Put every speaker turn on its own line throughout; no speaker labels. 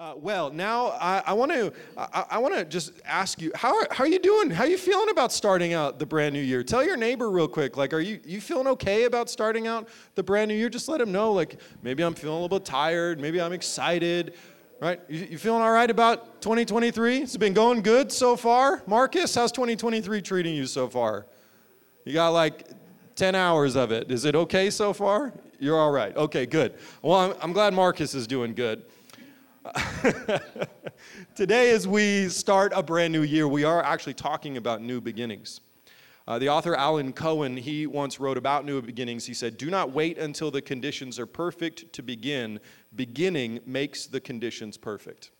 Uh, well, now I want to I, want to just ask you how are, how are you doing? How are you feeling about starting out the brand new year? Tell your neighbor real quick. Like, are you you feeling okay about starting out the brand new year? Just let him know. Like, maybe I'm feeling a little bit tired. Maybe I'm excited. Right? You, you feeling all right about 2023? It's been going good so far. Marcus, how's 2023 treating you so far? You got like 10 hours of it. Is it okay so far? You're all right. Okay, good. Well, I'm, I'm glad Marcus is doing good. Today, as we start a brand new year, we are actually talking about new beginnings. Uh, the author Alan Cohen, he once wrote about new beginnings. He said, Do not wait until the conditions are perfect to begin. Beginning makes the conditions perfect.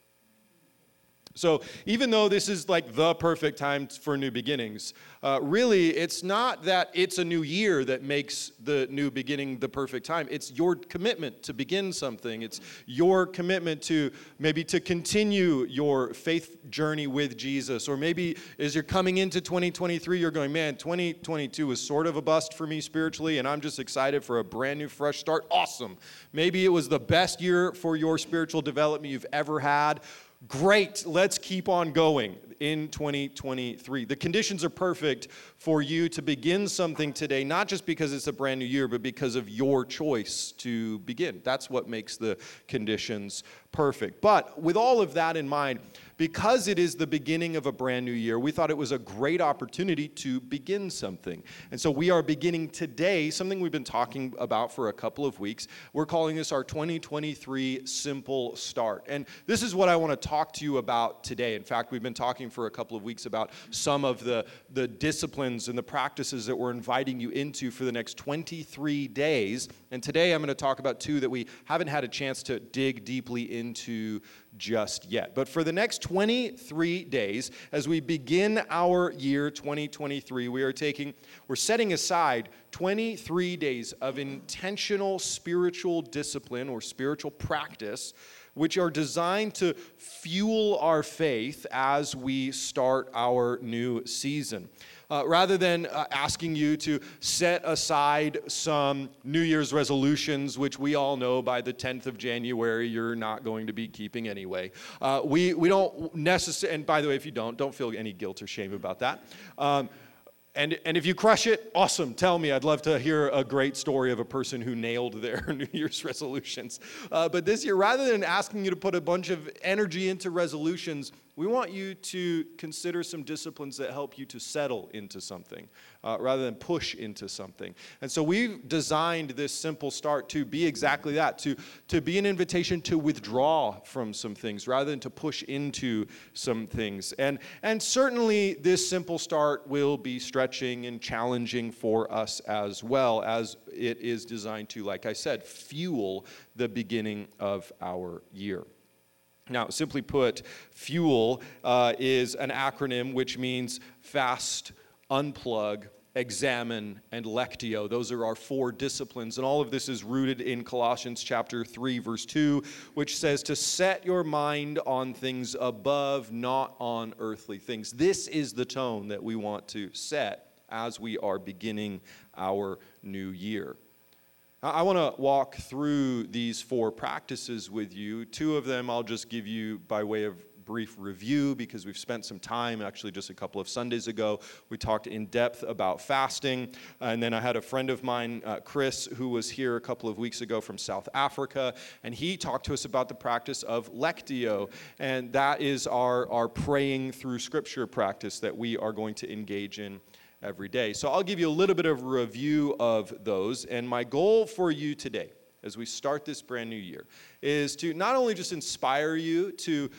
So, even though this is like the perfect time for new beginnings, uh, really it's not that it's a new year that makes the new beginning the perfect time. It's your commitment to begin something. It's your commitment to maybe to continue your faith journey with Jesus. Or maybe as you're coming into 2023, you're going, man, 2022 was sort of a bust for me spiritually, and I'm just excited for a brand new, fresh start. Awesome. Maybe it was the best year for your spiritual development you've ever had Great, let's keep on going in 2023. The conditions are perfect for you to begin something today, not just because it's a brand new year, but because of your choice to begin. That's what makes the conditions perfect. But with all of that in mind, because it is the beginning of a brand new year, we thought it was a great opportunity to begin something. And so we are beginning today something we've been talking about for a couple of weeks. We're calling this our 2023 Simple Start. And this is what I want to talk to you about today. In fact, we've been talking for a couple of weeks about some of the, the disciplines and the practices that we're inviting you into for the next 23 days. And today I'm going to talk about two that we haven't had a chance to dig deeply into just yet. But for the next 23 days, as we begin our year 2023, we are taking, we're setting aside 23 days of intentional spiritual discipline or spiritual practice which are designed to fuel our faith as we start our new season uh, rather than uh, asking you to set aside some New Year's resolutions, which we all know by the 10th of January you're not going to be keeping anyway. Uh, we, we don't necessarily, and by the way, if you don't, don't feel any guilt or shame about that. Um, and, and if you crush it, awesome. Tell me. I'd love to hear a great story of a person who nailed their New Year's resolutions. Uh, but this year, rather than asking you to put a bunch of energy into resolutions, we want you to consider some disciplines that help you to settle into something uh, rather than push into something. And so we've designed this simple start to be exactly that to, to be an invitation to withdraw from some things rather than to push into some things. And, and certainly, this simple start will be stretching and challenging for us as well as it is designed to, like I said, fuel the beginning of our year. Now, simply put, FUEL uh, is an acronym which means fast, unplug, examine, and lectio. Those are our four disciplines. And all of this is rooted in Colossians chapter 3, verse 2, which says to set your mind on things above, not on earthly things. This is the tone that we want to set as we are beginning our new year. I want to walk through these four practices with you. Two of them I'll just give you by way of brief review because we've spent some time, actually, just a couple of Sundays ago. We talked in depth about fasting. And then I had a friend of mine, uh, Chris, who was here a couple of weeks ago from South Africa, and he talked to us about the practice of lectio. And that is our, our praying through scripture practice that we are going to engage in every day. So I'll give you a little bit of a review of those. And my goal for you today, as we start this brand new year, is to not only just inspire you to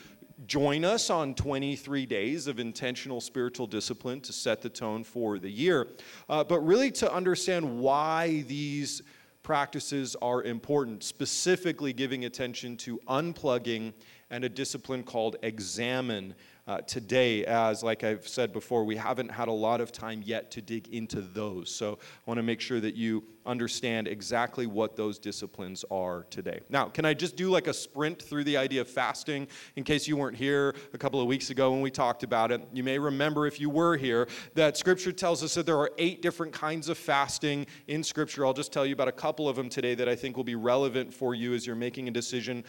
join us on 23 days of intentional spiritual discipline to set the tone for the year, uh, but really to understand why these practices are important, specifically giving attention to unplugging and a discipline called examine uh, today, as, like I've said before, we haven't had a lot of time yet to dig into those. So I want to make sure that you understand exactly what those disciplines are today. Now, can I just do like a sprint through the idea of fasting in case you weren't here a couple of weeks ago when we talked about it? You may remember, if you were here, that Scripture tells us that there are eight different kinds of fasting in Scripture. I'll just tell you about a couple of them today that I think will be relevant for you as you're making a decision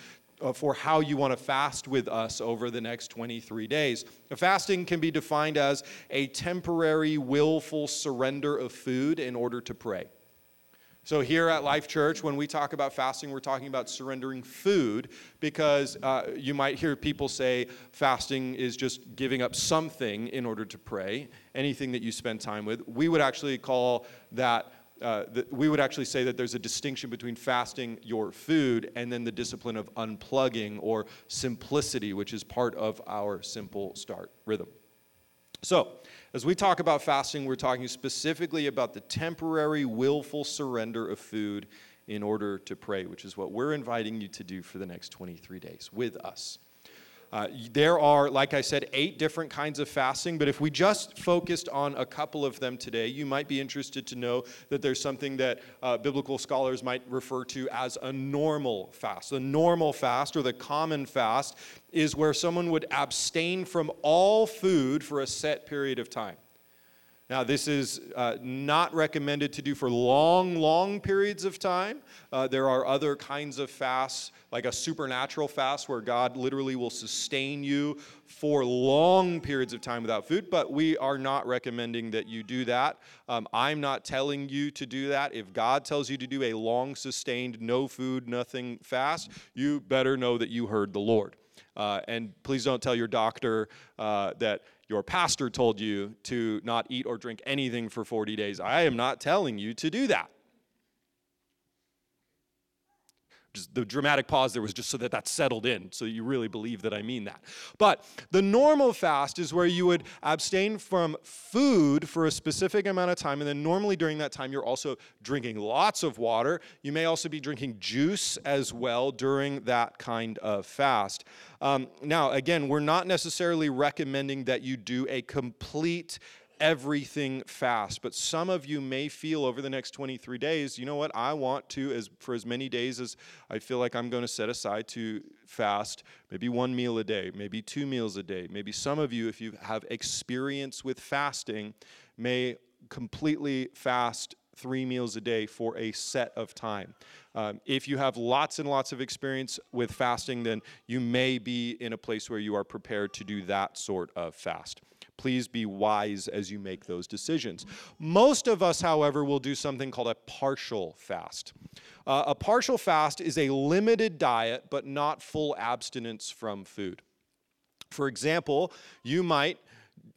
for how you want to fast with us over the next 23 days. Fasting can be defined as a temporary, willful surrender of food in order to pray. So, here at Life Church, when we talk about fasting, we're talking about surrendering food because uh, you might hear people say fasting is just giving up something in order to pray, anything that you spend time with. We would actually call that uh, we would actually say that there's a distinction between fasting your food and then the discipline of unplugging or simplicity, which is part of our simple start rhythm. So, as we talk about fasting, we're talking specifically about the temporary, willful surrender of food in order to pray, which is what we're inviting you to do for the next 23 days with us. Uh, there are, like I said, eight different kinds of fasting, but if we just focused on a couple of them today, you might be interested to know that there's something that uh, biblical scholars might refer to as a normal fast. The normal fast, or the common fast, is where someone would abstain from all food for a set period of time. Now, this is uh, not recommended to do for long, long periods of time. Uh, there are other kinds of fasts, like a supernatural fast, where God literally will sustain you for long periods of time without food, but we are not recommending that you do that. Um, I'm not telling you to do that. If God tells you to do a long, sustained, no food, nothing fast, you better know that you heard the Lord. Uh, and please don't tell your doctor uh, that your pastor told you to not eat or drink anything for 40 days. I am not telling you to do that. Just the dramatic pause there was just so that that settled in, so you really believe that I mean that. But the normal fast is where you would abstain from food for a specific amount of time, and then normally during that time you're also drinking lots of water. You may also be drinking juice as well during that kind of fast. Um, now, again, we're not necessarily recommending that you do a complete everything fast. But some of you may feel over the next 23 days, you know what? I want to, as for as many days as I feel like I'm going to set aside to fast, maybe one meal a day, maybe two meals a day. Maybe some of you, if you have experience with fasting, may completely fast three meals a day for a set of time. Um, if you have lots and lots of experience with fasting, then you may be in a place where you are prepared to do that sort of fast. Please be wise as you make those decisions. Most of us, however, will do something called a partial fast. Uh, a partial fast is a limited diet, but not full abstinence from food. For example, you might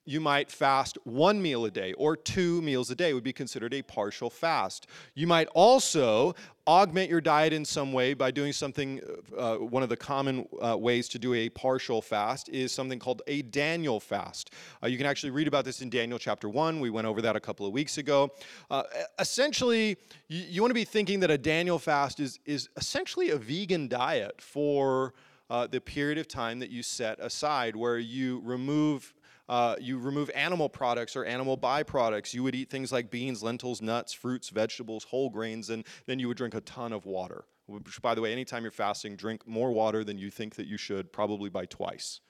you might fast one meal a day or two meals a day would be considered a partial fast. You might also augment your diet in some way by doing something. Uh, one of the common uh, ways to do a partial fast is something called a Daniel fast. Uh, you can actually read about this in Daniel chapter 1. We went over that a couple of weeks ago. Uh, essentially, you, you want to be thinking that a Daniel fast is, is essentially a vegan diet for. Uh, the period of time that you set aside where you remove uh, you remove animal products or animal byproducts. You would eat things like beans, lentils, nuts, fruits, vegetables, whole grains, and then you would drink a ton of water. Which, by the way, anytime you're fasting, drink more water than you think that you should, probably by twice,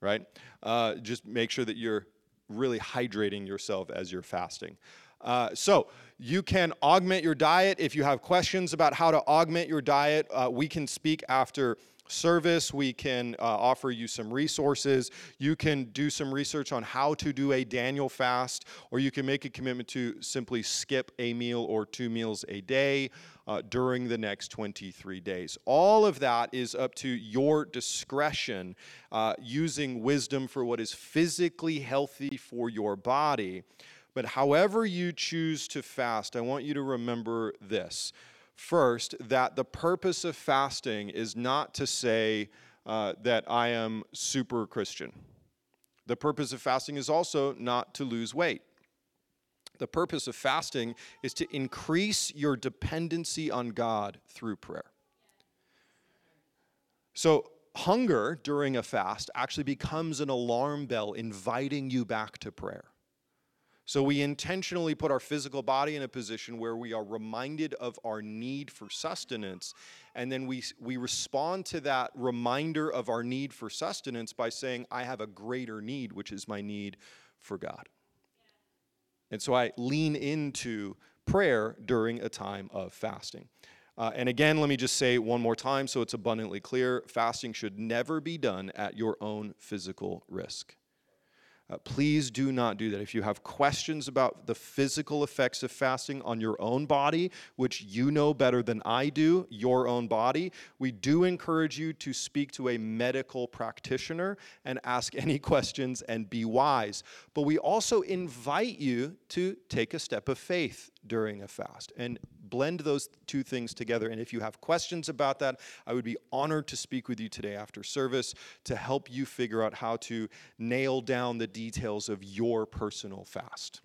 right? Uh, just make sure that you're really hydrating yourself as you're fasting. Uh, so you can augment your diet. If you have questions about how to augment your diet, uh, we can speak after service. We can uh, offer you some resources. You can do some research on how to do a Daniel fast, or you can make a commitment to simply skip a meal or two meals a day. Uh, during the next 23 days. All of that is up to your discretion, uh, using wisdom for what is physically healthy for your body. But however you choose to fast, I want you to remember this first that the purpose of fasting is not to say uh, that I am super Christian. The purpose of fasting is also not to lose weight. The purpose of fasting is to increase your dependency on God through prayer. So, hunger during a fast actually becomes an alarm bell inviting you back to prayer. So we intentionally put our physical body in a position where we are reminded of our need for sustenance. And then we, we respond to that reminder of our need for sustenance by saying, I have a greater need, which is my need for God. And so I lean into prayer during a time of fasting. Uh, and again, let me just say one more time so it's abundantly clear fasting should never be done at your own physical risk. Uh, please do not do that. If you have questions about the physical effects of fasting on your own body, which you know better than I do, your own body, we do encourage you to speak to a medical practitioner and ask any questions and be wise. But we also invite you to take a step of faith during a fast and blend those two things together. And if you have questions about that, I would be honored to speak with you today after service to help you figure out how to nail down the details of your personal fast.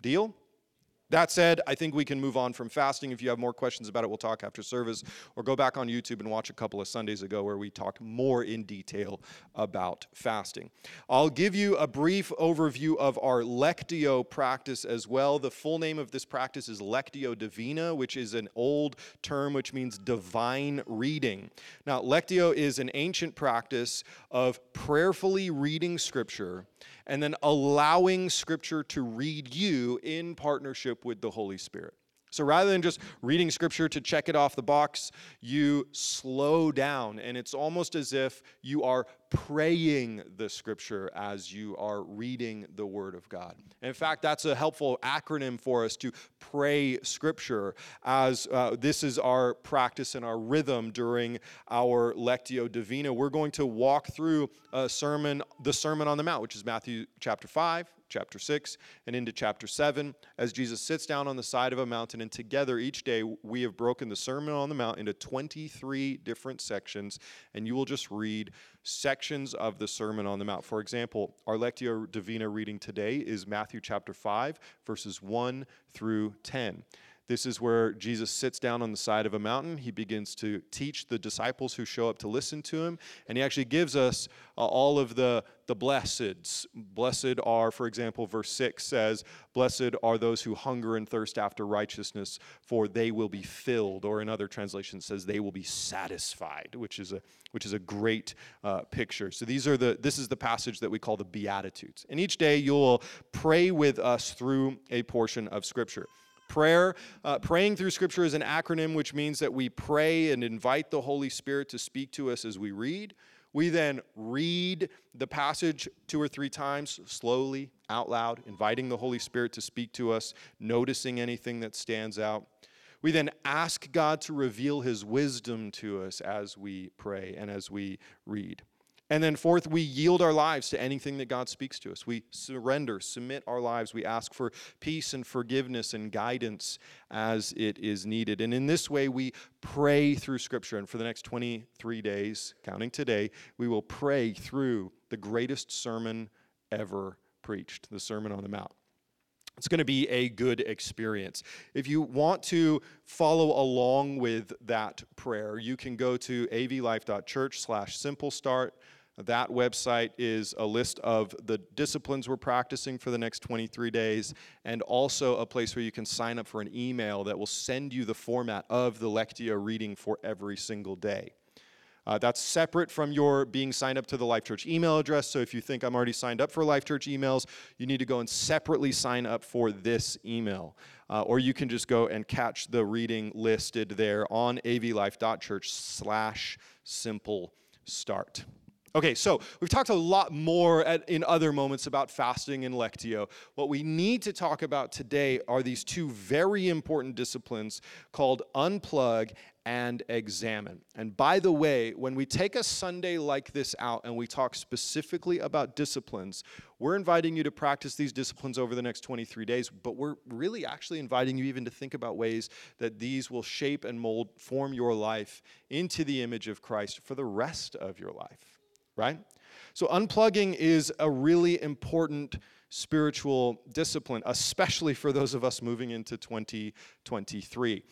Deal? That said, I think we can move on from fasting. If you have more questions about it, we'll talk after service, or go back on YouTube and watch a couple of Sundays ago where we talked more in detail about fasting. I'll give you a brief overview of our Lectio practice as well. The full name of this practice is Lectio Divina, which is an old term which means divine reading. Now, Lectio is an ancient practice of prayerfully reading Scripture and then allowing Scripture to read you in partnership with the Holy Spirit. So rather than just reading scripture to check it off the box, you slow down, and it's almost as if you are praying the scripture as you are reading the word of God. And in fact, that's a helpful acronym for us to pray scripture, as uh, this is our practice and our rhythm during our Lectio Divina. We're going to walk through a sermon, the Sermon on the Mount, which is Matthew chapter 5, chapter 6 and into chapter 7 as Jesus sits down on the side of a mountain. And together each day we have broken the Sermon on the Mount into 23 different sections. And you will just read sections of the Sermon on the Mount. For example, our Lectio Divina reading today is Matthew chapter 5, verses 1 through 10. This is where Jesus sits down on the side of a mountain. He begins to teach the disciples who show up to listen to him. And he actually gives us uh, all of the, the blesseds. Blessed are, for example, verse 6 says, Blessed are those who hunger and thirst after righteousness, for they will be filled. Or in other translations says, they will be satisfied, which is a, which is a great uh, picture. So these are the, this is the passage that we call the Beatitudes. And each day you'll pray with us through a portion of Scripture. Prayer, uh, praying through Scripture is an acronym which means that we pray and invite the Holy Spirit to speak to us as we read. We then read the passage two or three times slowly, out loud, inviting the Holy Spirit to speak to us, noticing anything that stands out. We then ask God to reveal His wisdom to us as we pray and as we read. And then, fourth, we yield our lives to anything that God speaks to us. We surrender, submit our lives. We ask for peace and forgiveness and guidance as it is needed. And in this way, we pray through Scripture. And for the next 23 days, counting today, we will pray through the greatest sermon ever preached the Sermon on the Mount. It's going to be a good experience. If you want to follow along with that prayer, you can go to avlife.church slash simple start that website is a list of the disciplines we're practicing for the next 23 days, and also a place where you can sign up for an email that will send you the format of the Lectio reading for every single day. Uh, that's separate from your being signed up to the Life Church email address. So if you think I'm already signed up for Life Church emails, you need to go and separately sign up for this email. Uh, or you can just go and catch the reading listed there on avlife.church slash simple start. Okay, so we've talked a lot more at, in other moments about fasting and lectio. What we need to talk about today are these two very important disciplines called unplug and examine. And by the way, when we take a Sunday like this out and we talk specifically about disciplines, we're inviting you to practice these disciplines over the next 23 days, but we're really actually inviting you even to think about ways that these will shape and mold, form your life into the image of Christ for the rest of your life right? So, unplugging is a really important spiritual discipline, especially for those of us moving into 2023.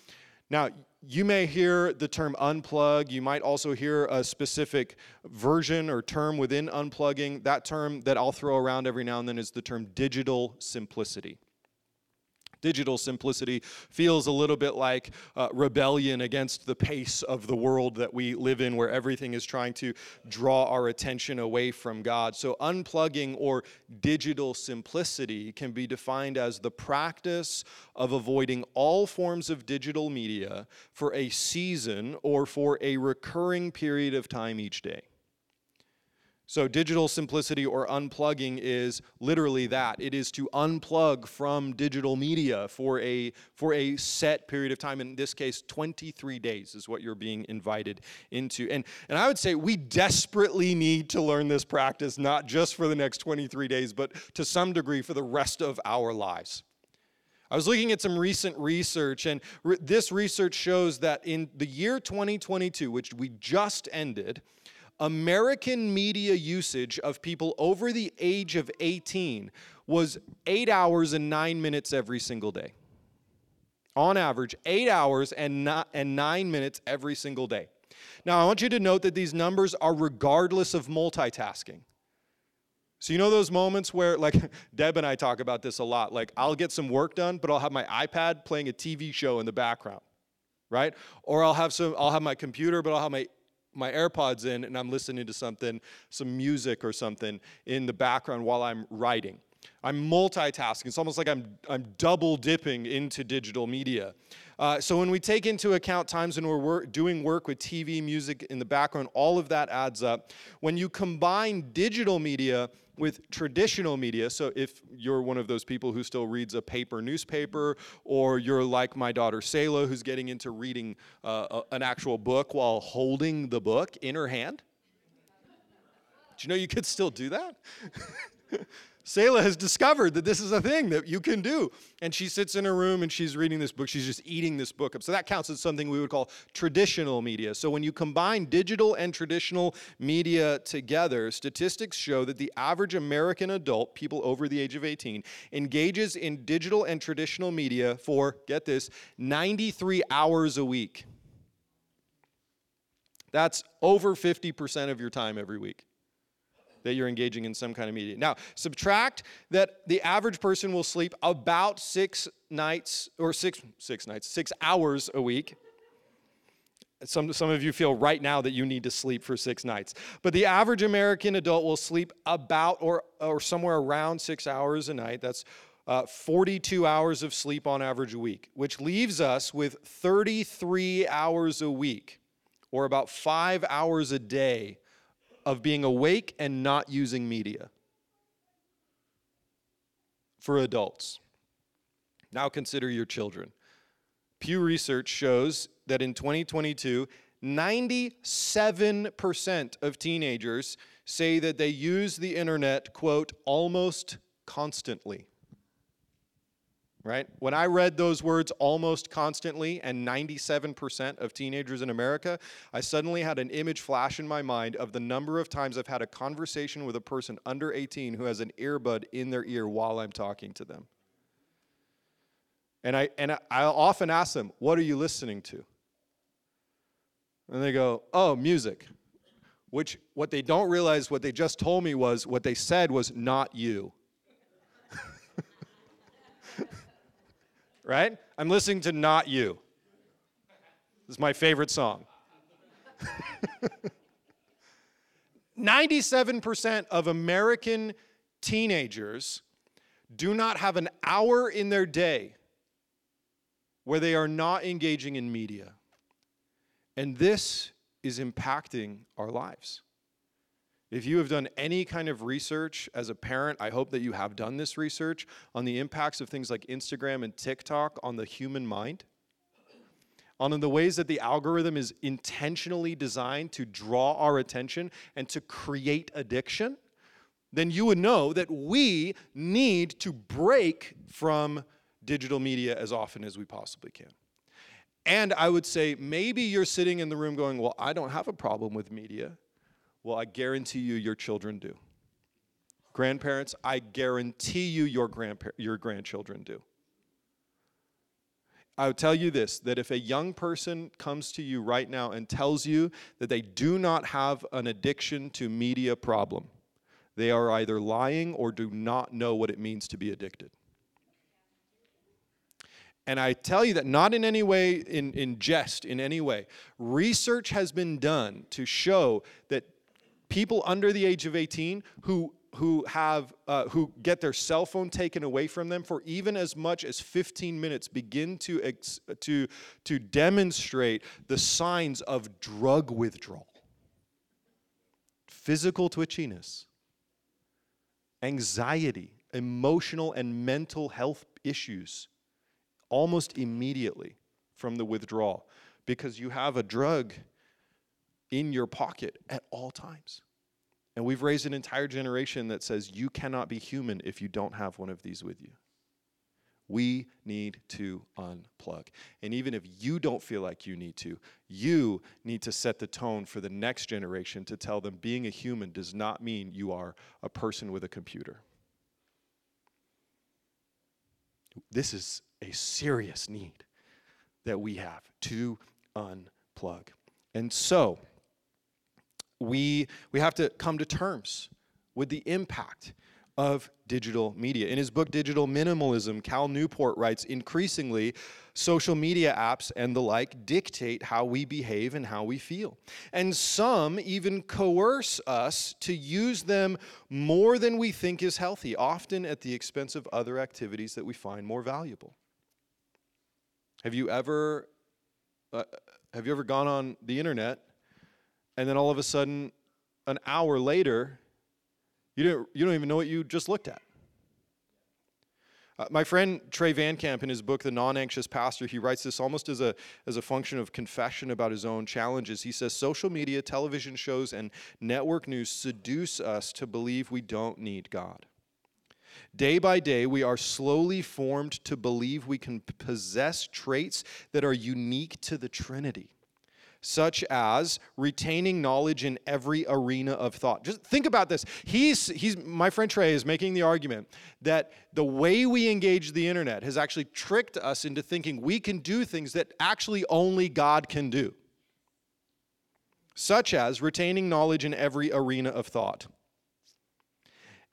Now, you may hear the term unplug. You might also hear a specific version or term within unplugging. That term that I'll throw around every now and then is the term digital simplicity. Digital simplicity feels a little bit like uh, rebellion against the pace of the world that we live in, where everything is trying to draw our attention away from God. So, unplugging or digital simplicity can be defined as the practice of avoiding all forms of digital media for a season or for a recurring period of time each day. So, digital simplicity or unplugging is literally that. It is to unplug from digital media for a, for a set period of time. In this case, 23 days is what you're being invited into. And, and I would say we desperately need to learn this practice, not just for the next 23 days, but to some degree for the rest of our lives. I was looking at some recent research, and re- this research shows that in the year 2022, which we just ended, American media usage of people over the age of 18 was eight hours and nine minutes every single day. On average, eight hours and, not, and nine minutes every single day. Now, I want you to note that these numbers are regardless of multitasking. So, you know those moments where, like, Deb and I talk about this a lot. Like, I'll get some work done, but I'll have my iPad playing a TV show in the background, right? Or I'll have some, I'll have my computer, but I'll have my my AirPods in and I'm listening to something, some music or something in the background while I'm writing. I'm multitasking. It's almost like I'm, I'm double dipping into digital media. Uh, so when we take into account times when we're doing work with TV, music in the background, all of that adds up. When you combine digital media with traditional media, so if you're one of those people who still reads a paper newspaper, or you're like my daughter Selah, who's getting into reading uh, an actual book while holding the book in her hand, do you know you could still do that? Selah has discovered that this is a thing that you can do. And she sits in her room and she's reading this book. She's just eating this book up. So that counts as something we would call traditional media. So when you combine digital and traditional media together, statistics show that the average American adult, people over the age of 18, engages in digital and traditional media for, get this, 93 hours a week. That's over 50% of your time every week that you're engaging in some kind of media. Now, subtract that the average person will sleep about six nights or six six nights, six hours a week. Some, some of you feel right now that you need to sleep for six nights. But the average American adult will sleep about or, or somewhere around six hours a night. That's uh, 42 hours of sleep on average a week, which leaves us with 33 hours a week, or about five hours a day of being awake and not using media for adults. Now consider your children. Pew Research shows that in 2022, 97% of teenagers say that they use the internet, quote, almost constantly right? When I read those words almost constantly and 97% of teenagers in America, I suddenly had an image flash in my mind of the number of times I've had a conversation with a person under 18 who has an earbud in their ear while I'm talking to them. And I and I, will often ask them, "What are you listening to?" And they go, "Oh, music." Which what they don't realize what they just told me was what they said was not you. right? I'm listening to Not You. This is my favorite song. 97% of American teenagers do not have an hour in their day where they are not engaging in media. And this is impacting our lives. If you have done any kind of research as a parent, I hope that you have done this research on the impacts of things like Instagram and TikTok on the human mind, on the ways that the algorithm is intentionally designed to draw our attention and to create addiction, then you would know that we need to break from digital media as often as we possibly can. And I would say maybe you're sitting in the room going, Well, I don't have a problem with media. Well, I guarantee you your children do. Grandparents, I guarantee you your, grandpa- your grandchildren do. I would tell you this that if a young person comes to you right now and tells you that they do not have an addiction to media problem, they are either lying or do not know what it means to be addicted. And I tell you that not in any way, in, in jest, in any way. Research has been done to show that people under the age of 18 who who have uh, who get their cell phone taken away from them for even as much as 15 minutes begin to ex- to to demonstrate the signs of drug withdrawal. Physical twitchiness anxiety emotional and mental health issues almost immediately from the withdrawal. Because you have a drug in your pocket at all times and we've raised an entire generation that says you cannot be human if you don't have one of these with you. We need to unplug. And even if you don't feel like you need to, you need to set the tone for the next generation to tell them being a human does not mean you are a person with a computer. This is a serious need that we have to unplug. And so, we, we have to come to terms with the impact of digital media. In his book, Digital Minimalism, Cal Newport writes increasingly, social media apps and the like dictate how we behave and how we feel. And some even coerce us to use them more than we think is healthy, often at the expense of other activities that we find more valuable. Have you ever, uh, have you ever gone on the internet and then all of a sudden, an hour later, you don't, you don't even know what you just looked at. Uh, my friend Trey Van Camp, in his book, The Non Anxious Pastor, he writes this almost as a, as a function of confession about his own challenges. He says, Social media, television shows, and network news seduce us to believe we don't need God. Day by day, we are slowly formed to believe we can possess traits that are unique to the Trinity such as retaining knowledge in every arena of thought. Just think about this. He's, he's, my friend Trey is making the argument that the way we engage the internet has actually tricked us into thinking we can do things that actually only God can do, such as retaining knowledge in every arena of thought,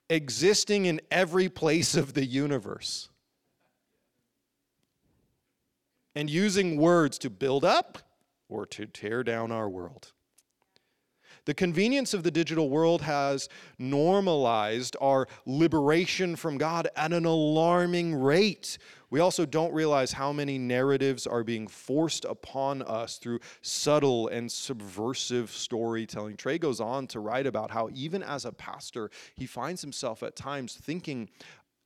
existing in every place of the universe, and using words to build up or to tear down our world. The convenience of the digital world has normalized our liberation from God at an alarming rate. We also don't realize how many narratives are being forced upon us through subtle and subversive storytelling. Trey goes on to write about how, even as a pastor, he finds himself at times thinking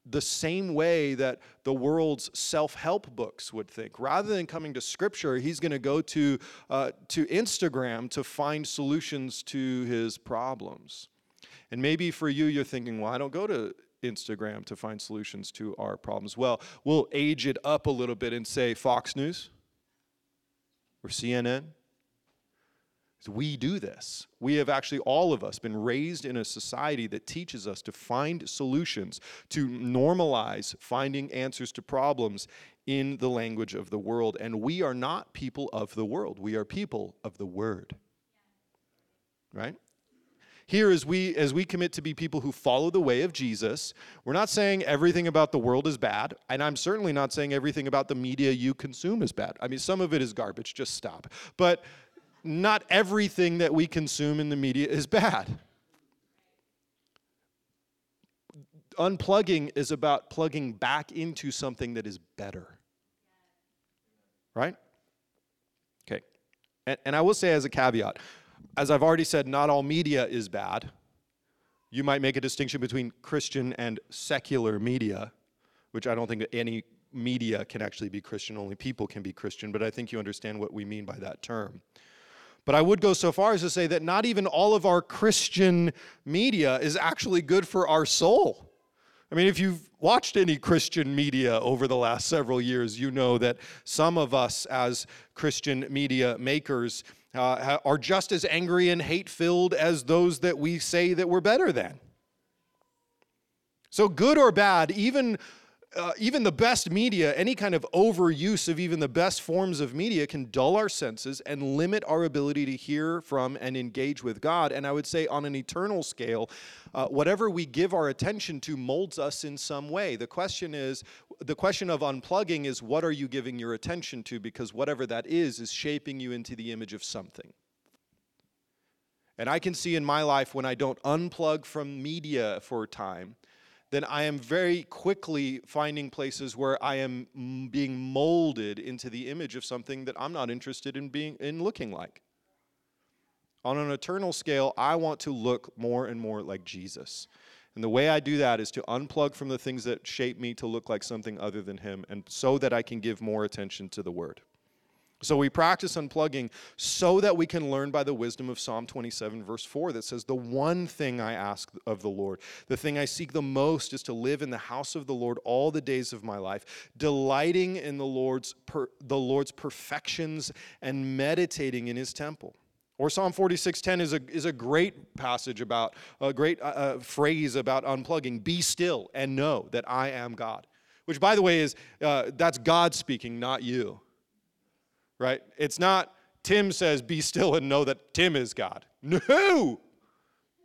the same way that the world's self-help books would think. Rather than coming to Scripture, he's going to go to uh, to Instagram to find solutions to his problems. And maybe for you, you're thinking, well, I don't go to Instagram to find solutions to our problems. Well, we'll age it up a little bit and say Fox News or CNN we do this. We have actually, all of us, been raised in a society that teaches us to find solutions, to normalize finding answers to problems in the language of the world. And we are not people of the world, we are people of the Word. Right? Here, as we, as we commit to be people who follow the way of Jesus, we're not saying everything about the world is bad, and I'm certainly not saying everything about the media you consume is bad. I mean, some of it is garbage, just stop. But not everything that we consume in the media is bad. Unplugging is about plugging back into something that is better. Right? Okay. And, and I will say, as a caveat, as I've already said, not all media is bad. You might make a distinction between Christian and secular media, which I don't think any media can actually be Christian, only people can be Christian, but I think you understand what we mean by that term. But I would go so far as to say that not even all of our Christian media is actually good for our soul. I mean, if you've watched any Christian media over the last several years, you know that some of us as Christian media makers uh, are just as angry and hate filled as those that we say that we're better than. So, good or bad, even uh, even the best media, any kind of overuse of even the best forms of media can dull our senses and limit our ability to hear from and engage with God. And I would say, on an eternal scale, uh, whatever we give our attention to molds us in some way. The question is, the question of unplugging is, what are you giving your attention to? Because whatever that is, is shaping you into the image of something. And I can see in my life when I don't unplug from media for a time, then I am very quickly finding places where I am being molded into the image of something that I'm not interested in being in looking like. On an eternal scale, I want to look more and more like Jesus. And the way I do that is to unplug from the things that shape me to look like something other than him and so that I can give more attention to the word. So we practice unplugging so that we can learn by the wisdom of Psalm 27, verse 4, that says, The one thing I ask of the Lord, the thing I seek the most is to live in the house of the Lord all the days of my life, delighting in the Lord's, per, the Lord's perfections and meditating in his temple. Or Psalm 46:10 is a, is a great passage about, a great uh, uh, phrase about unplugging. Be still and know that I am God. Which, by the way, is uh, that's God speaking, not you right? It's not Tim says, be still and know that Tim is God. No!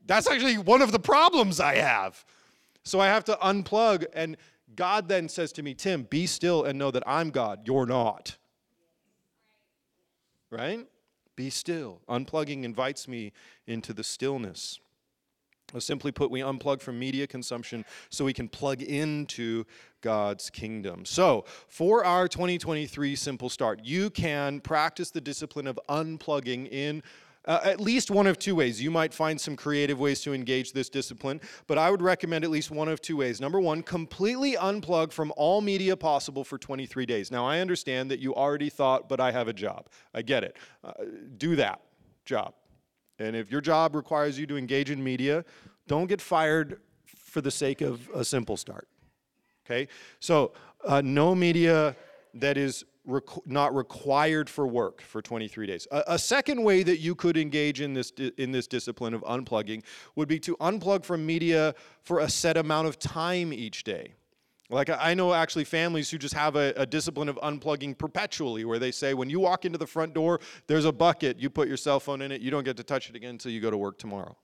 That's actually one of the problems I have. So I have to unplug, and God then says to me, Tim, be still and know that I'm God. You're not. Right? Be still. Unplugging invites me into the stillness. Simply put, we unplug from media consumption so we can plug into God's kingdom. So, for our 2023 Simple Start, you can practice the discipline of unplugging in uh, at least one of two ways. You might find some creative ways to engage this discipline, but I would recommend at least one of two ways. Number one, completely unplug from all media possible for 23 days. Now, I understand that you already thought, but I have a job. I get it. Uh, do that job. And if your job requires you to engage in media, don't get fired for the sake of a simple start. Okay? So, uh, no media that is Requ- not required for work for 23 days. A, a, second way that you could engage in this di- in this discipline of unplugging would be to unplug from media for a set amount of time each day. Like I know actually families who just have a, a, discipline of unplugging perpetually, where they say when you walk into the front door, there's a bucket, you put your cell phone in it, you don't get to touch it again until you go to work tomorrow.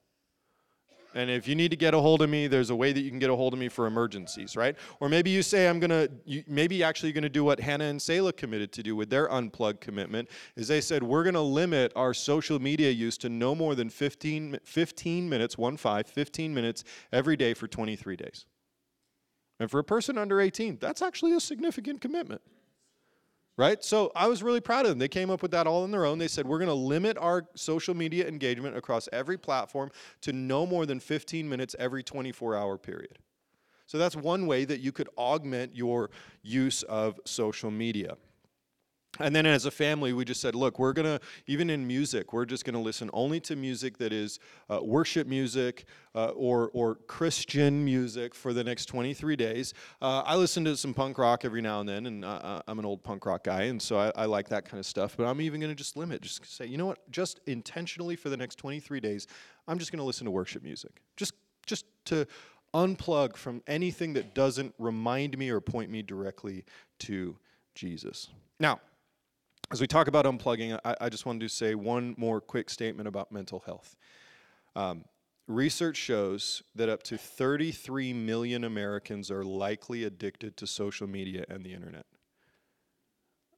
And if you need to get a hold of me, there's a way that you can get a hold of me for emergencies, right? Or maybe you say, I'm going to, maybe actually you're going to do what Hannah and Selah committed to do with their unplugged commitment, is they said, we're going to limit our social media use to no more than 15, 15 minutes, one five, 15 minutes every day for 23 days. And for a person under 18, that's actually a significant commitment. Right? So I was really proud of them. They came up with that all on their own. They said, we're going to limit our social media engagement across every platform to no more than 15 minutes every 24 hour period. So that's one way that you could augment your use of social media. And then as a family, we just said, look, we're going to, even in music, we're just going to listen only to music that is uh, worship music uh, or, or Christian music for the next 23 days. Uh, I listen to some punk rock every now and then, and uh, uh, I'm an old punk rock guy, and so I, I like that kind of stuff. But I'm even going to just limit, just say, you know what, just intentionally for the next 23 days, I'm just going to listen to worship music. Just, just to unplug from anything that doesn't remind me or point me directly to Jesus. Now, as we talk about unplugging, I, I, just wanted to say one more quick statement about mental health. Um, research shows that up to 33 million Americans are likely addicted to social media and the internet.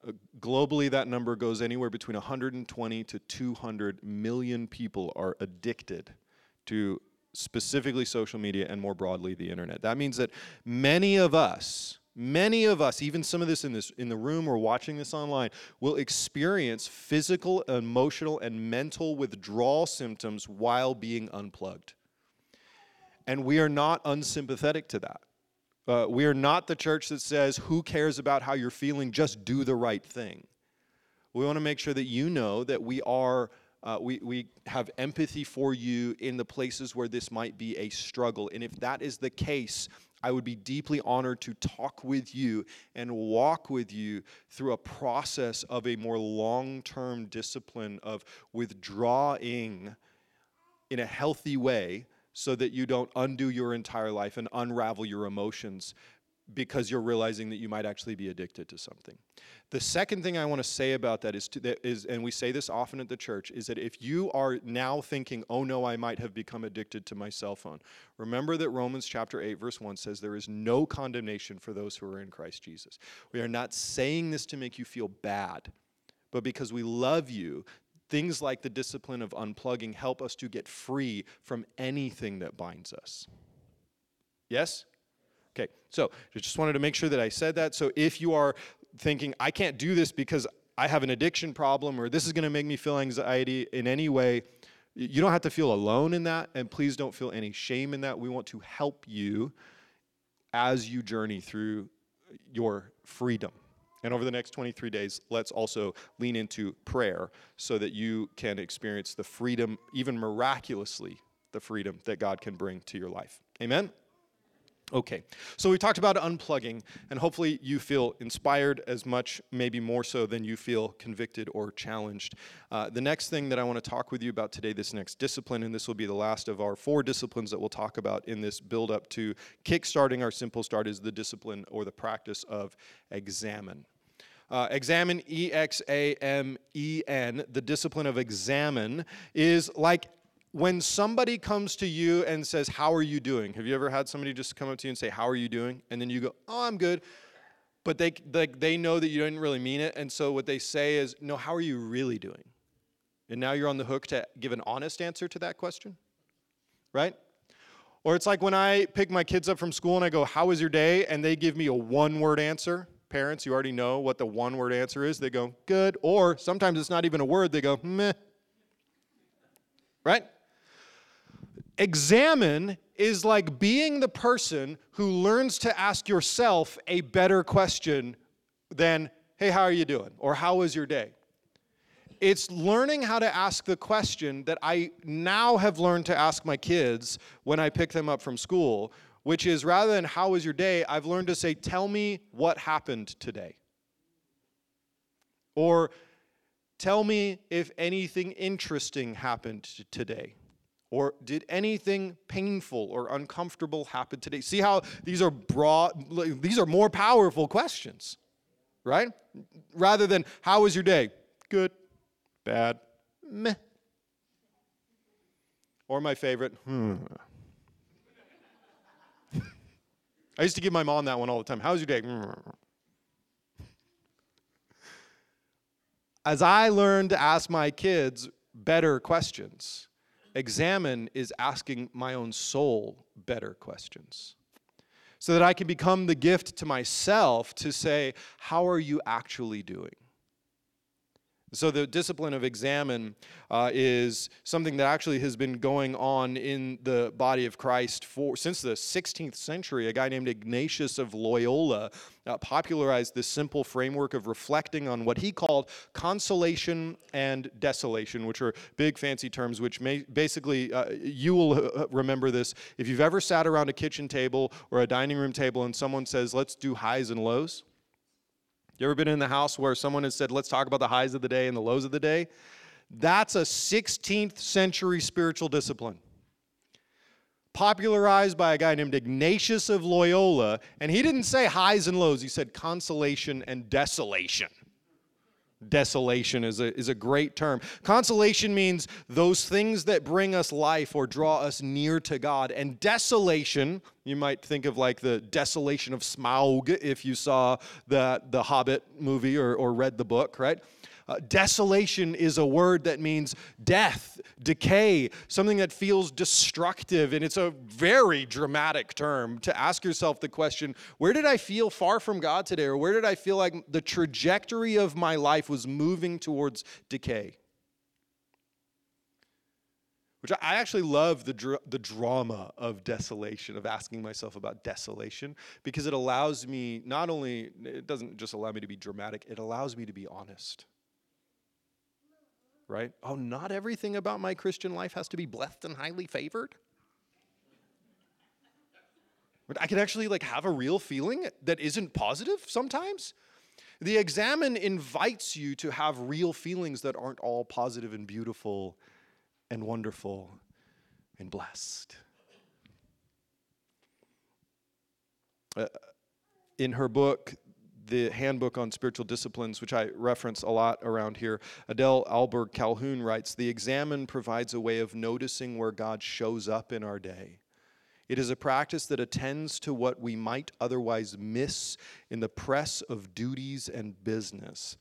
Uh, globally, that number goes anywhere between 120 to 200 million people are addicted to specifically social media and more broadly the internet. That means that many of us Many of us, even some of this in this in the room or watching this online, will experience physical, emotional, and mental withdrawal symptoms while being unplugged. And we are not unsympathetic to that. Uh, we are not the church that says, Who cares about how you're feeling? Just do the right thing. We want to make sure that you know that we are. Uh, we, we have empathy for you in the places where this might be a struggle. And if that is the case, I would be deeply honored to talk with you and walk with you through a process of a more long term discipline of withdrawing in a healthy way so that you don't undo your entire life and unravel your emotions because you're realizing that you might actually be addicted to something. The second thing I want to say about that is, to, that is, and we say this often at the church, is that if you are now thinking, oh no, I might have become addicted to my cell phone, remember that Romans chapter 8, verse 1 says there is no condemnation for those who are in Christ Jesus. We are not saying this to make you feel bad, but because we love you, things like the discipline of unplugging help us to get free from anything that binds us. Yes? Okay, so I just wanted to make sure that I said that. So if you are thinking, I can't do this because I have an addiction problem or this is going to make me feel anxiety in any way, you don't have to feel alone in that. And please don't feel any shame in that. We want to help you as you journey through your freedom. And over the next 23 days, let's also lean into prayer so that you can experience the freedom, even miraculously, the freedom that God can bring to your life. Amen? Okay, so we talked about unplugging, and hopefully you feel inspired as much, maybe more so than you feel convicted or challenged. Uh, the next thing that I want to talk with you about today, this next discipline, and this will be the last of our four disciplines that we'll talk about in this build up to kickstarting our simple start, is the discipline or the practice of examen. Uh, examen, E X A M E N, the discipline of examen, is like when somebody comes to you and says, How are you doing? Have you ever had somebody just come up to you and say, How are you doing? And then you go, Oh, I'm good. But they, they, they know that you didn't really mean it. And so what they say is, No, how are you really doing? And now you're on the hook to give an honest answer to that question, right? Or it's like when I pick my kids up from school and I go, How was your day? And they give me a one word answer. Parents, you already know what the one word answer is. They go, Good. Or sometimes it's not even a word, they go, Meh. Right? Examen is like being the person who learns to ask yourself a better question than, hey, how are you doing? Or how was your day? It's learning how to ask the question that I now have learned to ask my kids when I pick them up from school, which is rather than how was your day, I've learned to say, tell me what happened today. Or tell me if anything interesting happened today. Or did anything painful or uncomfortable happen today? See how these are broad, these are more powerful questions, right? Rather than, how was your day? Good, bad, meh. Or my favorite, hmm. I used to give my mom that one all the time. How was your day? As I learned to ask my kids better questions, examen is asking my own soul better questions. So that I can become the gift to myself to say, How are you actually doing? So, the discipline of examen uh, is something that actually has been going on in the body of Christ for since the 16th century. A guy named Ignatius of Loyola uh, popularized this simple framework of reflecting on what he called consolation and desolation, which are big fancy terms, which may, basically, uh, you will uh, remember this. If you've ever sat around a kitchen table or a dining room table and someone says, let's do highs and lows, you ever been in the house where someone has said, let's talk about the highs of the day and the lows of the day? That's a 16th century spiritual discipline. Popularized by a guy named Ignatius of Loyola, and he didn't say highs and lows, he said consolation and desolation. Desolation is a, is a great term. Consolation means those things that bring us life or draw us near to God. And desolation, you might think of like the desolation of Smaug if you saw the, the Hobbit movie or, or read the book, right? Uh, desolation is a word that means death, decay, something that feels destructive. And it's a very dramatic term to ask yourself the question where did I feel far from God today? Or where did I feel like the trajectory of my life was moving towards decay? Which I actually love the, dr- the drama of desolation, of asking myself about desolation, because it allows me not only, it doesn't just allow me to be dramatic, it allows me to be honest right? Oh, not everything about my Christian life has to be blessed and highly favored. But I can actually like have a real feeling that isn't positive sometimes. The examen invites you to have real feelings that aren't all positive and beautiful and wonderful and blessed. Uh, in her book, the Handbook on Spiritual Disciplines, which I reference a lot around here, Adele Ahlberg Calhoun writes The examen provides a way of noticing where God shows up in our day. It is a practice that attends to what we might otherwise miss in the press of duties and business.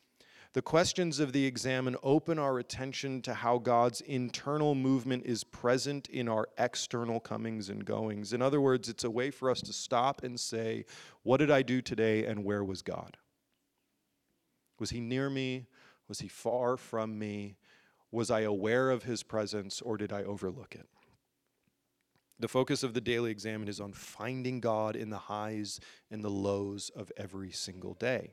The questions of the examen open our attention to how God's internal movement is present in our external comings and goings. In other words, it's a way for us to stop and say, What did I do today and where was God? Was he near me? Was he far from me? Was I aware of his presence or did I overlook it? The focus of the daily examen is on finding God in the highs and the lows of every single day.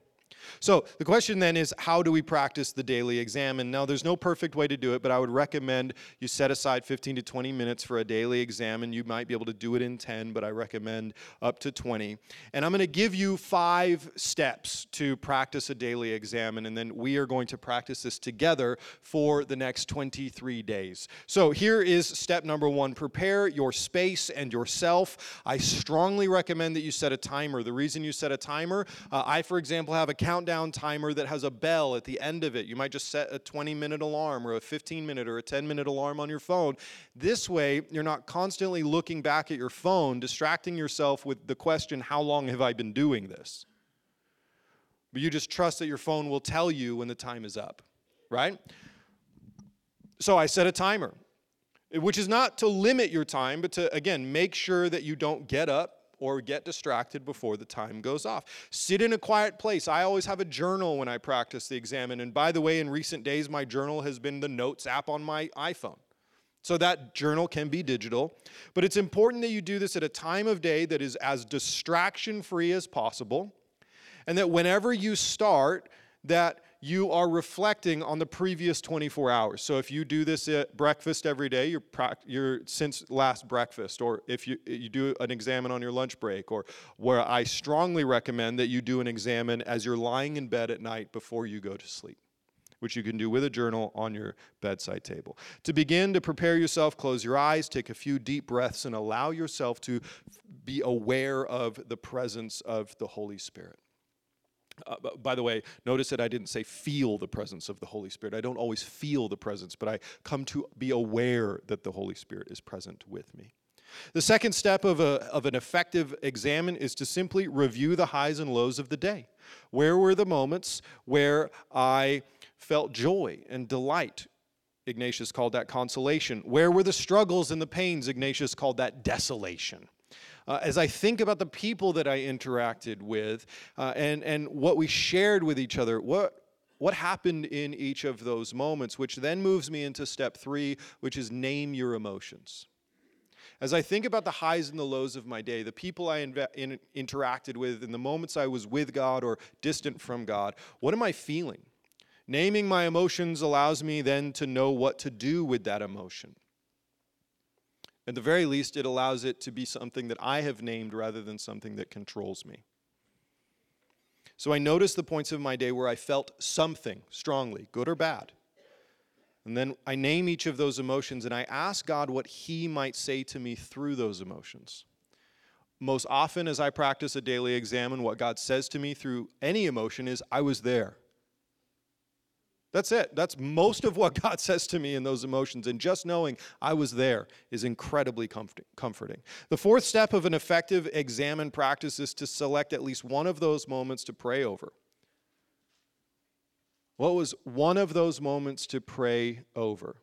So the question then is how do we practice the daily exam? And Now, there's no perfect way to do it, but I would recommend you set aside 15 to 20 minutes for a daily exam, and You might be able to do it in 10, but I recommend up to 20. And I'm going to give you five steps to practice a daily exam, and then we are going to practice this together for the next 23 days. So here is step number one prepare your space and yourself. I strongly recommend that you set a timer. The reason you set a timer, uh, I, for example, have a countdown timer that has a bell at the end of it. You might just set a 20 minute alarm or a 15 minute or a 10 minute alarm on your phone. This way, you're not constantly looking back at your phone, distracting yourself with the question, How long have I been doing this? But you just trust that your phone will tell you when the time is up, right? So I set a timer, which is not to limit your time, but to, again, make sure that you don't get up or get distracted before the time goes off. Sit in a quiet place. I always have a journal when I practice the examen. And by the way, in recent days, my journal has been the Notes app on my iPhone. So that journal can be digital. But it's important that you do this at a time of day that is as distraction free as possible. And that whenever you start, that you are reflecting on the previous 24 hours. So if you do this at breakfast every day, you're, you're since last breakfast, or if you, you do an examen on your lunch break, or where I strongly recommend that you do an examen as you're lying in bed at night before you go to sleep which you can do with a journal on your bedside table. To begin to prepare yourself, close your eyes, take a few deep breaths, and allow yourself to be aware of the presence of the Holy Spirit. Uh, by the way, notice that I didn't say feel the presence of the Holy Spirit. I don't always feel the presence, but I come to be aware that the Holy Spirit is present with me. The second step of, a, of an effective examen is to simply review the highs and lows of the day. Where were the moments where I felt joy and delight? Ignatius called that consolation. Where were the struggles and the pains? Ignatius called that desolation uh, as I think about the people that I interacted with uh, and, and what we shared with each other, what, what happened in each of those moments, which then moves me into step three, which is name your emotions. As I think about the highs and the lows of my day, the people I inve- in, interacted with, in the moments I was with God or distant from God, what am I feeling? Naming my emotions allows me then to know what to do with that emotion. At the very least, it allows it to be something that I have named rather than something that controls me. So I noticed the points of my day where I felt something strongly, good or bad. And then I name each of those emotions and I ask God what He might say to me through those emotions. Most often, as I practice a daily examen, what God says to me through any emotion is, I was there. That's it. That's most of what God says to me in those emotions. And just knowing I was there is incredibly comforting. The fourth step of an effective examen practice is to select at least one of those moments to pray over. What was one of those moments to pray over?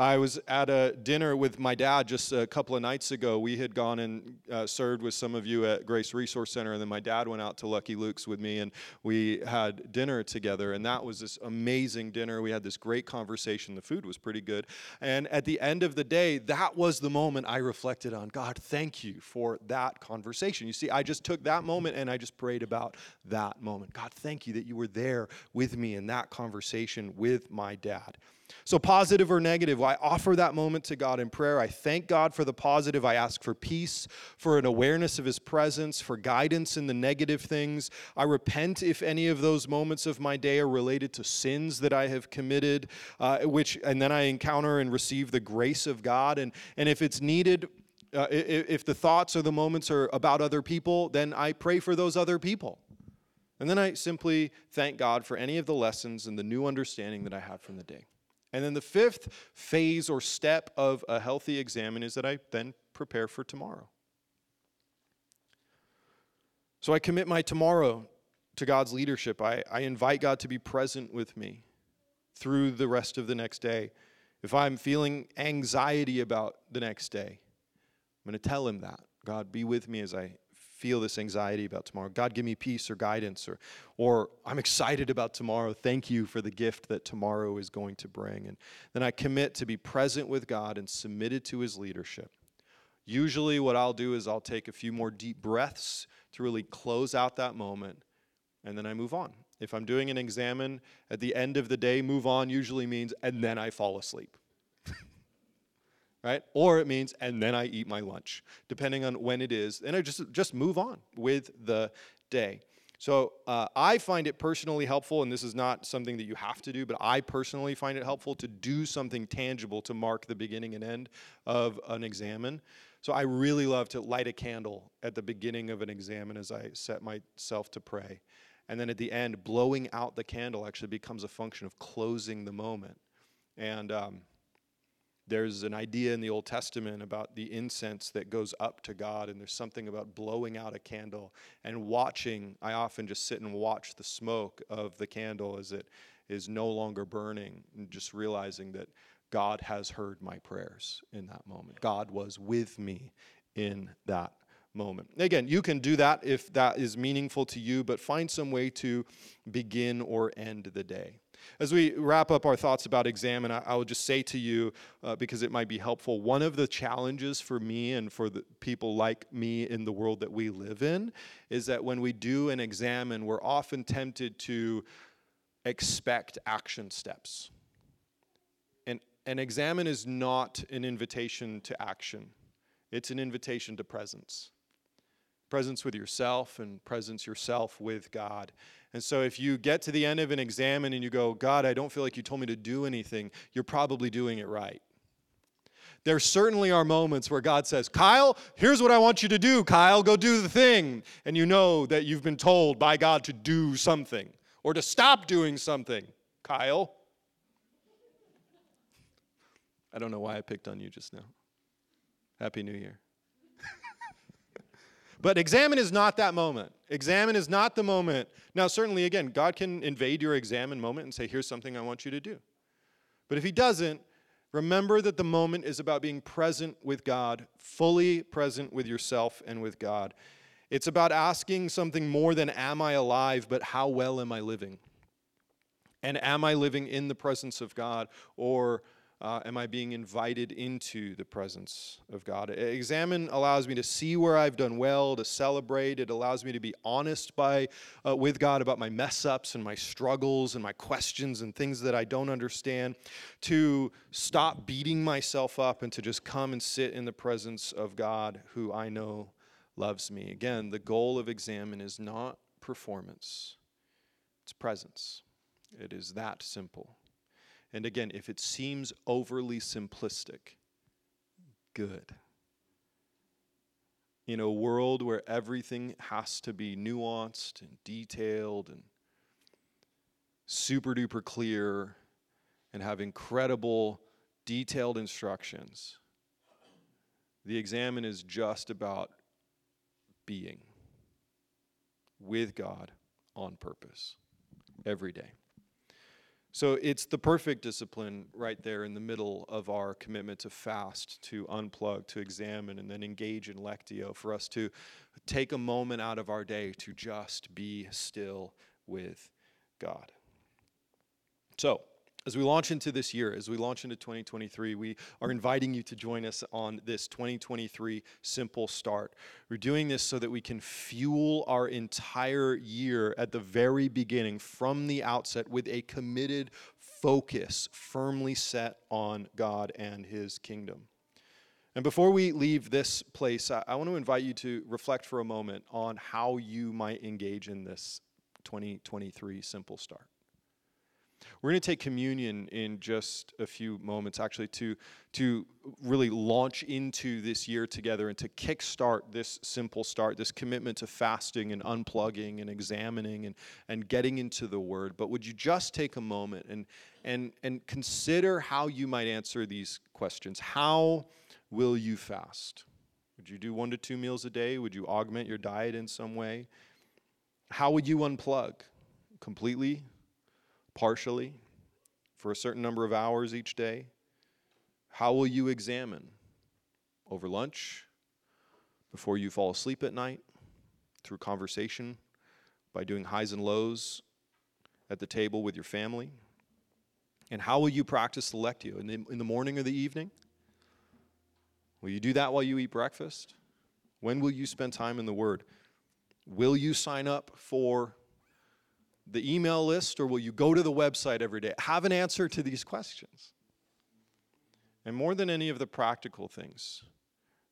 I was at a dinner with my dad just a couple of nights ago. We had gone and uh, served with some of you at Grace Resource Center, and then my dad went out to Lucky Luke's with me, and we had dinner together. And that was this amazing dinner. We had this great conversation. The food was pretty good. And at the end of the day, that was the moment I reflected on God, thank you for that conversation. You see, I just took that moment and I just prayed about that moment. God, thank you that you were there with me in that conversation with my dad. So, positive or negative, I offer that moment to God in prayer. I thank God for the positive. I ask for peace, for an awareness of His presence, for guidance in the negative things. I repent if any of those moments of my day are related to sins that I have committed, uh, which, and then I encounter and receive the grace of God. And, and if it's needed, Uh, if the thoughts or the moments are about other people, then I pray for those other people. And then I simply thank God for any of the lessons and the new understanding that I have from the day. And then the fifth phase or step of a healthy examen is that I then prepare for tomorrow. So I commit my tomorrow to God's leadership. I, I invite God to be present with me through the rest of the next day. If I'm feeling anxiety about the next day, I'm going to tell Him that. God, be with me as I feel this anxiety about tomorrow. God, give me peace or guidance, or, or I'm excited about tomorrow. Thank you for the gift that tomorrow is going to bring. And then I commit to be present with God and submitted to His leadership. Usually, what I'll do is I'll take a few more deep breaths to really close out that moment, and then I move on. If I'm doing an examen at the end of the day, move on usually means, and then I fall asleep right? Or it means, and then I eat my lunch, depending on when it is. And I just, just move on with the day. So uh, I find it personally helpful, and this is not something that you have to do, but I personally find it helpful to do something tangible to mark the beginning and end of an examen. So I really love to light a candle at the beginning of an examen as I set myself to pray. And then at the end, blowing out the candle actually becomes a function of closing the moment. And um, there's an idea in the Old Testament about the incense that goes up to God, and there's something about blowing out a candle and watching. I often just sit and watch the smoke of the candle as it is no longer burning, and just realizing that God has heard my prayers in that moment. God was with me in that moment. Again, you can do that if that is meaningful to you, but find some way to begin or end the day. As we wrap up our thoughts about examen, I, I will just say to you, uh, because it might be helpful, one of the challenges for me and for the people like me in the world that we live in is that when we do an examen, we're often tempted to expect action steps. And an examen is not an invitation to action, it's an invitation to presence presence with yourself and presence yourself with God. And so if you get to the end of an exam and you go, God, I don't feel like you told me to do anything, you're probably doing it right. There certainly are moments where God says, Kyle, here's what I want you to do. Kyle, go do the thing. And you know that you've been told by God to do something or to stop doing something. Kyle. I don't know why I picked on you just now. Happy New Year. But examen is not that moment. Examen is not the moment. Now, certainly, again, God can invade your examen moment and say, here's something I want you to do. But if He doesn't, remember that the moment is about being present with God, fully present with yourself and with God. It's about asking something more than, am I alive, but how well am I living? And am I living in the presence of God or uh, am I being invited into the presence of God? Examen allows me to see where I've done well, to celebrate. It allows me to be honest by, uh, with God about my mess ups and my struggles and my questions and things that I don't understand, to stop beating myself up and to just come and sit in the presence of God who I know loves me. Again, the goal of examen is not performance, it's presence. It is that simple. And again, if it seems overly simplistic, good. In a world where everything has to be nuanced and detailed and super duper clear and have incredible detailed instructions, the examen is just about being with God on purpose every day. So it's the perfect discipline right there in the middle of our commitment to fast, to unplug, to examine, and then engage in lectio for us to take a moment out of our day to just be still with God. So, as we launch into this year, as we launch into 2023, we are inviting you to join us on this 2023 simple start. We're doing this so that we can fuel our entire year at the very beginning, from the outset, with a committed focus firmly set on God and His kingdom. And before we leave this place, I, I want to invite you to reflect for a moment on how you might engage in this 2023 simple start. We're going to take communion in just a few moments, actually, to, to really launch into this year together and to kickstart this simple start, this commitment to fasting and unplugging and examining and, and getting into the Word. But would you just take a moment and, and, and consider how you might answer these questions? How will you fast? Would you do one to two meals a day? Would you augment your diet in some way? How would you unplug? Completely? Partially for a certain number of hours each day? How will you examine? Over lunch, before you fall asleep at night, through conversation, by doing highs and lows at the table with your family? And how will you practice the lectio? In the, in the morning or the evening? Will you do that while you eat breakfast? When will you spend time in the Word? Will you sign up for the email list or will you go to the website every day? Have an answer to these questions. And more than any of the practical things,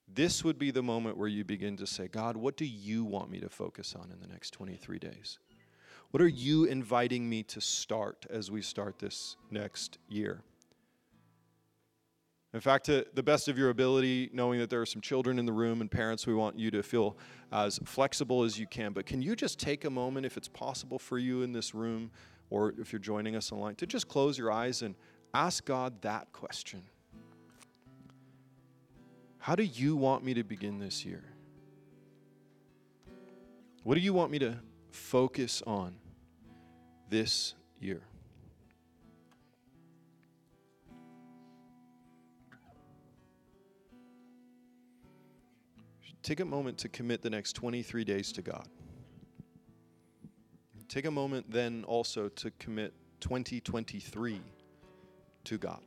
this would be the moment where you begin to say, God, what do you want me to focus on in the next 23 days? What are you inviting me to start as we start this next year? In fact, to the best of your ability, knowing that there are some children in the room and parents, we want you to feel as flexible as you can. But can you just take a moment, if it's possible for you in this room, or if you're joining us online, to just close your eyes and ask God that question? How do you want me to begin this year? What do you want me to focus on this year? Take a moment to commit the next 23 days to God. Take a moment then also to commit 2023 to God.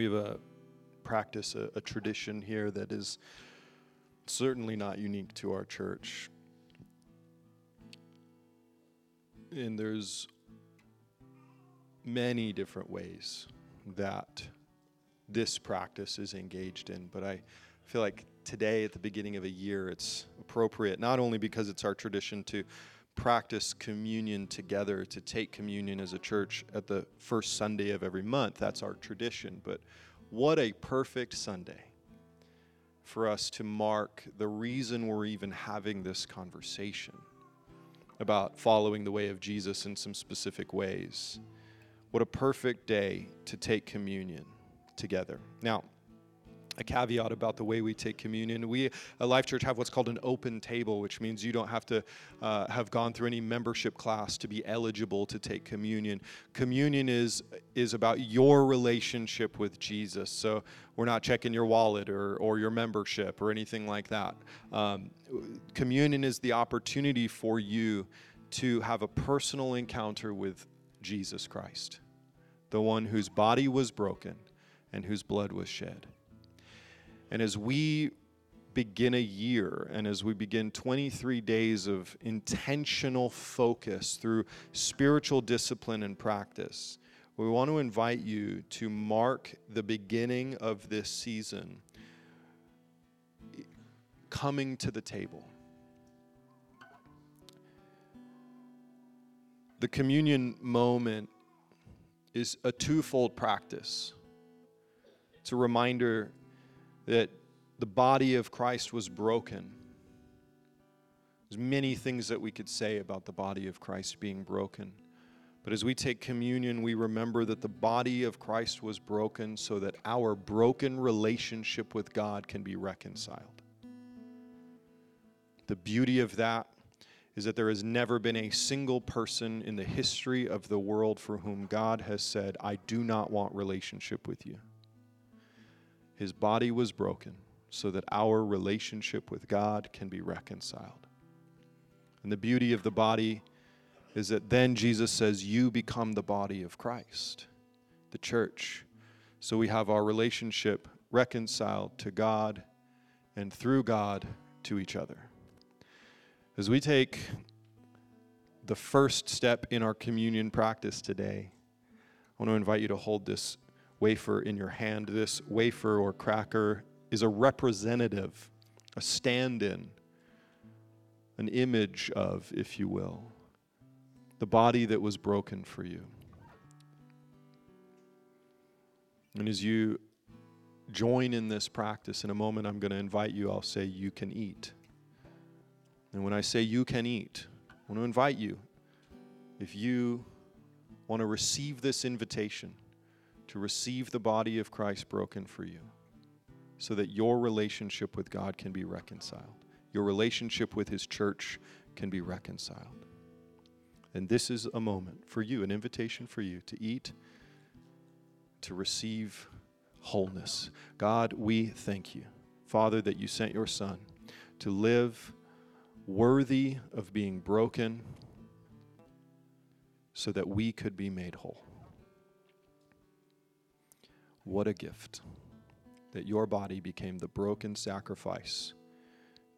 We have a practice, a, a tradition here that is certainly not unique to our church. And there's many different ways that this practice is engaged in, but I feel like today at the beginning of a year it's appropriate not only because it's our tradition to practice communion together, to take communion as a church at the first Sunday of every month. That's our tradition. But what a perfect Sunday for us to mark the reason we're even having this conversation about following the way of Jesus in some specific ways. What a perfect day to take communion together. Now, a caveat about the way we take communion. We at Life Church have what's called an open table, which means you don't have to uh, have gone through any membership class to be eligible to take communion. Communion is is about your relationship with Jesus. So we're not checking your wallet or or your membership or anything like that. Um, communion is the opportunity for you to have a personal encounter with Jesus Christ, the one whose body was broken and whose blood was shed. And as we begin a year and as we begin 23 days of intentional focus through spiritual discipline and practice, we want to invite you to mark the beginning of this season coming to the table. The communion moment is a twofold practice. It's a reminder that the body of Christ was broken. There's many things that we could say about the body of Christ being broken. But as we take communion, we remember that the body of Christ was broken so that our broken relationship with God can be reconciled. The beauty of that is that there has never been a single person in the history of the world for whom God has said, I do not want relationship with you. His body was broken so that our relationship with God can be reconciled. And the beauty of the body is that then Jesus says, You become the body of Christ, the church. So we have our relationship reconciled to God and through God to each other. As we take the first step in our communion practice today, I want to invite you to hold this wafer in your hand. This wafer or cracker is a representative, a stand in, an image of, if you will, the body that was broken for you. And as you join in this practice, in a moment I'm going to invite you, I'll say, You can eat. And when I say you can eat, I want to invite you, if you want to receive this invitation, to receive the body of Christ broken for you, so that your relationship with God can be reconciled, your relationship with His church can be reconciled. And this is a moment for you, an invitation for you to eat, to receive wholeness. God, we thank you, Father, that you sent your Son to live worthy of being broken so that we could be made whole. What a gift that your body became the broken sacrifice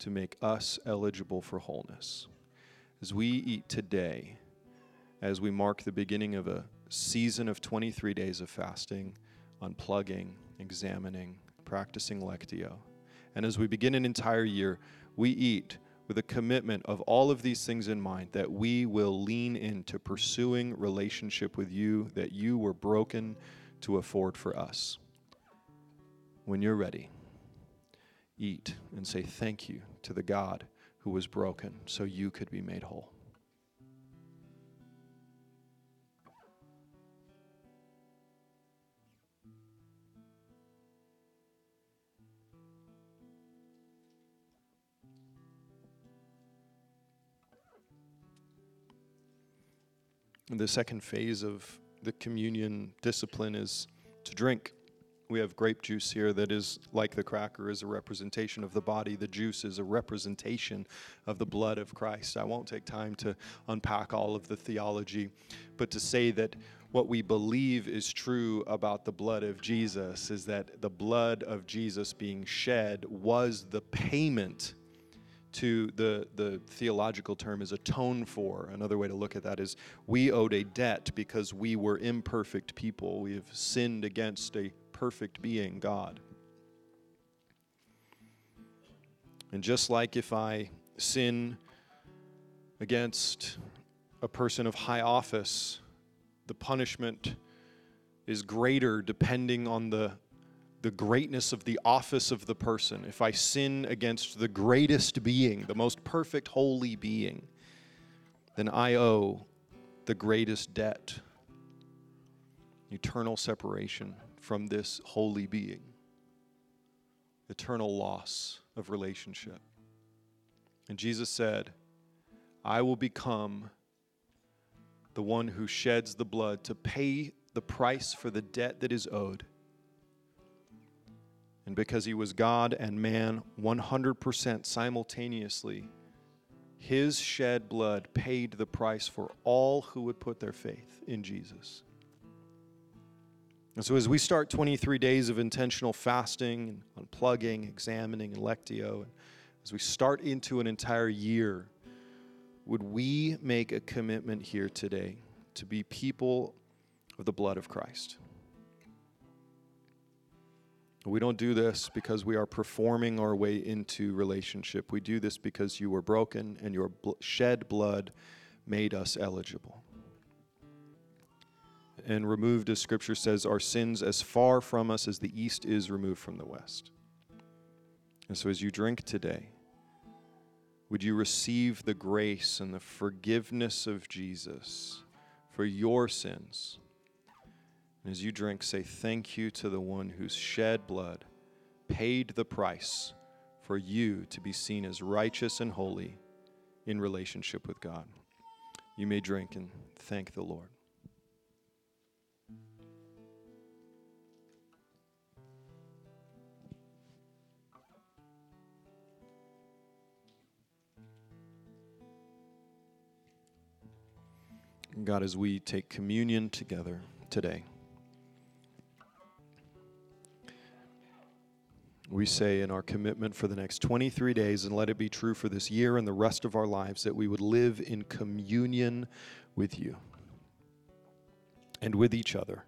to make us eligible for wholeness. As we eat today, as we mark the beginning of a season of 23 days of fasting, unplugging, examining, practicing Lectio. And as we begin an entire year, we eat with a commitment of all of these things in mind that we will lean into pursuing relationship with you that you were broken to afford for us. When you're ready, eat and say thank you to the God who was broken so you could be made whole. The second phase of the communion discipline is to drink. We have grape juice here that is like the cracker is a representation of the body. The juice is a representation of the blood of Christ. I won't take time to unpack all of the theology, but to say that what we believe is true about the blood of Jesus is that the blood of Jesus being shed was the payment to the, the theological term is atone for. Another way to look at that is we owed a debt because we were imperfect people. We have sinned against a perfect being, God. And just like if I sin against a person of high office, the punishment is greater depending on the the greatness of the office of the person, if I sin against the greatest being, the most perfect holy being, then I owe the greatest debt eternal separation from this holy being, eternal loss of relationship. And Jesus said, I will become the one who sheds the blood to pay the price for the debt that is owed and because he was God and man 100% simultaneously, his shed blood paid the price for all who would put their faith in Jesus. And so, as we start 23 days of intentional fasting and unplugging, examining, and lectio, as we start into an entire year, would we make a commitment here today to be people of the blood of Christ? We don't do this because we are performing our way into relationship. We do this because you were broken and your bl- shed blood made us eligible. And removed, as scripture says, our sins as far from us as the east is removed from the west. And so as you drink today, would you receive the grace and the forgiveness of Jesus for your sins? And as you drink, say thank you to the one whose shed blood paid the price for you to be seen as righteous and holy in relationship with God. You may drink and thank the Lord. God, as we take communion together today, we say in our commitment for the next 23 days, and let it be true for this year and the rest of our lives, that we would live in communion with you and with each other.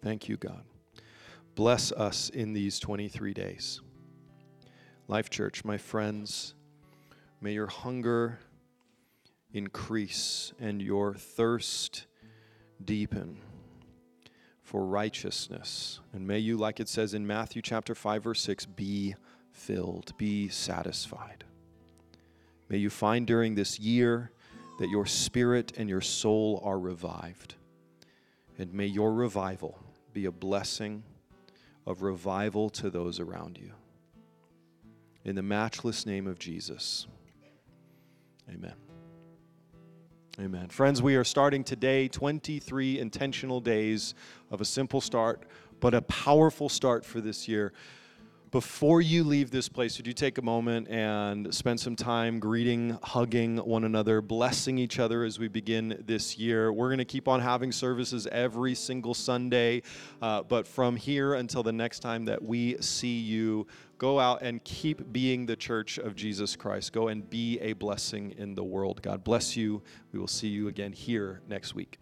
Thank you, God. Bless us in these 23 days. Life Church, my friends, may your hunger increase and your thirst deepen for righteousness. And may you, like it says in Matthew chapter 5, verse 6, be filled, be satisfied. May you find during this year that your spirit and your soul are revived. And may your revival be a blessing of revival to those around you. In the matchless name of Jesus, amen. Amen. Friends, we are starting today 23 intentional days of a simple start, but a powerful start for this year. Before you leave this place, would you take a moment and spend some time greeting, hugging one another, blessing each other as we begin this year? We're going to keep on having services every single Sunday, uh, but from here until the next time that we see you, go out and keep being the church of Jesus Christ. Go and be a blessing in the world. God bless you. We will see you again here next week.